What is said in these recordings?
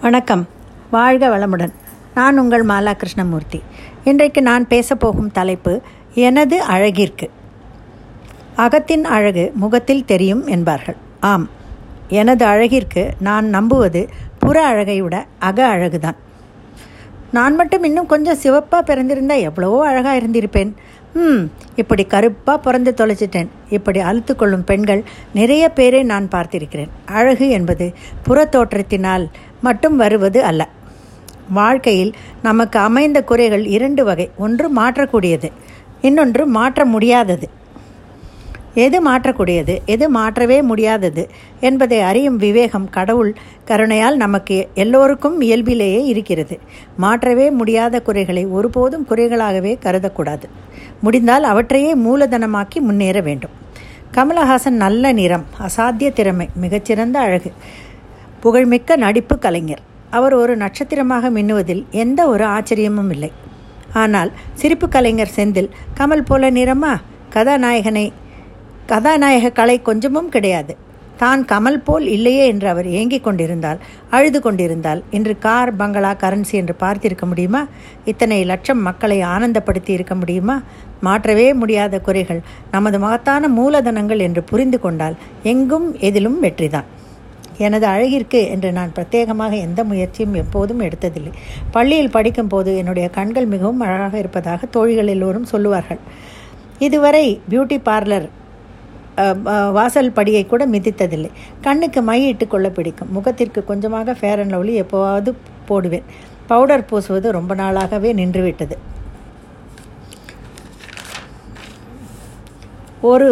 வணக்கம். வாழ்க வளமுடன். நான் உங்கள் மாலா கிருஷ்ணமூர்த்தி. இன்றைக்கு நான் பேசப்போகும் தலைப்பு எனது அழகிற்கு. அகத்தின் அழகு முகத்தில் தெரியும் என்பார்கள். ஆம். எனது அழகிற்கு நான் நம்புவது புற அழகை விட அக அழகுதான். நான் மட்டும் இன்னும் கொஞ்சம் சிவப்பாக பிறந்திருந்தால் எவ்வளவோ அழகாக இருந்திருப்பேன். ம் இப்படி கருப்பாக பிறந்து தொலைச்சிட்டேன். இப்படி அழுத்து கொள்ளும் பெண்கள் நிறைய பேரை நான் பார்த்திருக்கிறேன். அழகு என்பது புற தோற்றத்தினால் மட்டும் வருவது அல்ல. வாழ்க்கையில் நமக்கு அமைந்த குறைகள் இரண்டு வகை. ஒன்று மாற்றக்கூடியது இன்னொன்று மாற்ற முடியாதது. எது மாற்றக்கூடியது எது மாற்றவே முடியாதது என்பதை அறியும் விவேகம் கடவுள் கருணையால் நமக்கு எல்லோருக்கும் இயல்பிலேயே இருக்கிறது. மாற்றவே முடியாத குறைகளை ஒருபோதும் குறைகளாகவே கருதக்கூடாது. முடிந்தால் அவற்றையே மூலதனமாக்கி முன்னேற வேண்டும். கமலஹாசன் நல்ல நிறம் அசாத்திய திறமை மிகச்சிறந்த அழகு. புகழ்மிக்க நடிப்பு கலைஞர். அவர் ஒரு நட்சத்திரமாக மின்னுவதில் எந்த ஒரு ஆச்சரியமும் இல்லை. ஆனால் சிரிப்பு கலைஞர் செந்தில் கமல் போல நிறமா? கதாநாயகனை கதாநாயக கலை கொஞ்சமும் கிடையாது. தான் கமல் போல் இல்லையே என்று அவர் ஏங்கிக் கொண்டிருந்தால் அழுது கொண்டிருந்தால் இன்று கார் பங்களா கரன்சி என்று பார்த்திருக்க முடியுமா? இத்தனை லட்சம் மக்களை ஆனந்தப்படுத்தி இருக்க முடியுமா? மாற்றவே முடியாத குறைகள் நமது மகத்தான மூலதனங்கள் என்று புரிந்து கொண்டால் எங்கும் எதிலும் வெற்றிதான். எனது அழகிற்கு என்று நான் பிரத்யேகமாக எந்த முயற்சியும் எப்போதும் எடுத்ததில்லை. பள்ளியில் படிக்கும் போது என்னுடைய கண்கள் மிகவும் அழகாக இருப்பதாக தோழிகள் எல்லோரும் சொல்லுவார்கள். இதுவரை பியூட்டி பார்லர் வாசல் படியை கூட மிதித்ததில்லை. கண்ணுக்கு மை இட்டுக்கொள்ள பிடிக்கும். முகத்திற்கு கொஞ்சமாக ஃபேர் அண்ட் லவ்லி எப்போவாவது போடுவேன். பவுடர் பூசுவது ரொம்ப நாளாகவே நின்றுவிட்டது. ஒரு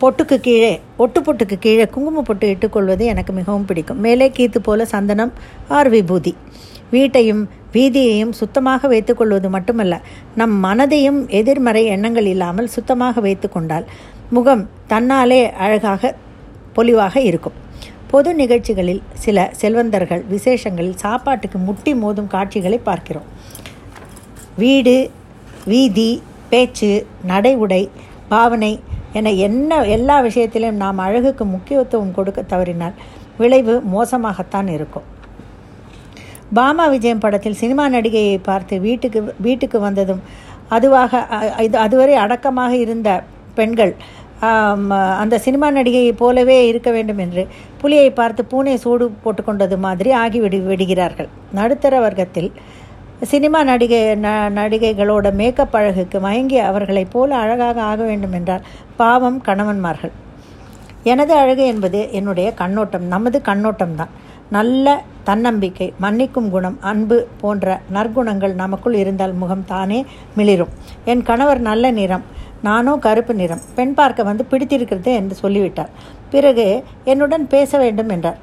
பொட்டுக்கு கீழே ஒட்டு பொட்டுக்கு கீழே குங்கும பொட்டு இட்டுக்கொள்வது எனக்கு மிகவும் பிடிக்கும். மேலே கீத்து போல சந்தனம் ஆர் விபூதி வீட்டையும் வீதியையும் சுத்தமாக வைத்துக்கொள்வது மட்டுமல்ல நம் மனதையும் எதிர்மறை எண்ணங்கள் இல்லாமல் சுத்தமாக வைத்து கொண்டால் முகம் தன்னாலே அழகாக பொலிவாக இருக்கும். பொது நிகழ்ச்சிகளில் சில செல்வந்தர்கள் விசேஷங்களில் சாப்பாட்டுக்கு முட்டி மோதும் காட்சிகளை பார்க்கிறோம். வீடு வீதி பேச்சு நடை உடை பாவனை என என்ன எல்லா விஷயத்திலும் நாம் அழகுக்கு முக்கியத்துவம் கொடுக்க தவறினால் விளைவு மோசமாகத்தான் இருக்கும். பாமா விஜயம் படத்தில் சினிமா நடிகையை பார்த்து வீட்டுக்கு வீட்டுக்கு வந்ததும் அதுவாக இது அதுவரை அடக்கமாக இருந்த பெண்கள் அந்த சினிமா நடிகையை போலவே இருக்க வேண்டும் என்று புலியை பார்த்து பூனை சூடு போட்டுக்கொண்டது மாதிரி ஆகிவிடு விடுகிறார்கள். நடுத்தர வர்க்கத்தில் சினிமா நடிகை ந நடிகைகளோட மேக்கப் அழகுக்கு மயங்கி அவர்களைப் போல அழகாக ஆக வேண்டும் என்றால் பாவம் கணவன்மார்கள். எனது அழகு என்பது என்னுடைய கண்ணோட்டம் நமது கண்ணோட்டம் தான். நல்ல தன்னம்பிக்கை மன்னிக்கும் குணம் அன்பு போன்ற நற்குணங்கள் நமக்குள் இருந்தால் முகம் தானே மிளிரும். என் கணவர் நல்ல நிறம் நானோ கருப்பு நிறம். பெண் பார்க்க வந்து பிடித்திருக்கிறது என்று சொல்லிவிட்டார். பிறகு என்னுடன் பேச வேண்டும் என்றார்.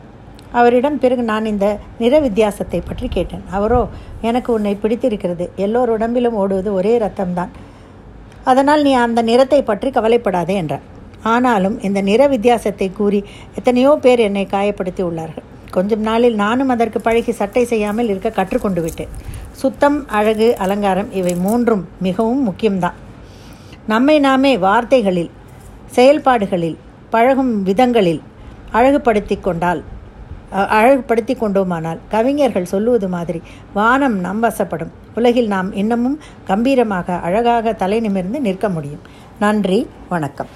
அவரிடம் பிறகு நான் இந்த நிற வித்தியாசத்தை பற்றி கேட்டேன். அவரோ எனக்கு உன்னை பிடித்திருக்கிறது. எல்லோர் உடம்பிலும் ஓடுவது ஒரே ரத்தம்தான் அதனால் நீ அந்த நிறத்தை பற்றி கவலைப்படாதே என்றார். ஆனாலும் இந்த நிற வித்தியாசத்தை கூறி எத்தனையோ பேர் என்னை காயப்படுத்தி உள்ளார்கள். கொஞ்சம் நாளில் நானும் அதற்கு பழகி சட்டை செய்யாமல் இருக்க கற்றுக்கொண்டு விட்டேன். சுத்தம் அழகு அலங்காரம் இவை மூன்றும் மிகவும் முக்கியம்தான். நம்மை நாமே வார்த்தைகளில் செயல்பாடுகளில் பழகும் விதங்களில் அழகுபடுத்தி கொண்டால் அழகுபடுத்தி கொண்டோமானால் கவிஞர்கள் சொல்லுவது மாதிரி வானம் நம் வசப்படும். உலகில் நாம் இன்னமும் கம்பீரமாக அழகாக தலை நிமிர்ந்து நிற்க முடியும். நன்றி வணக்கம்.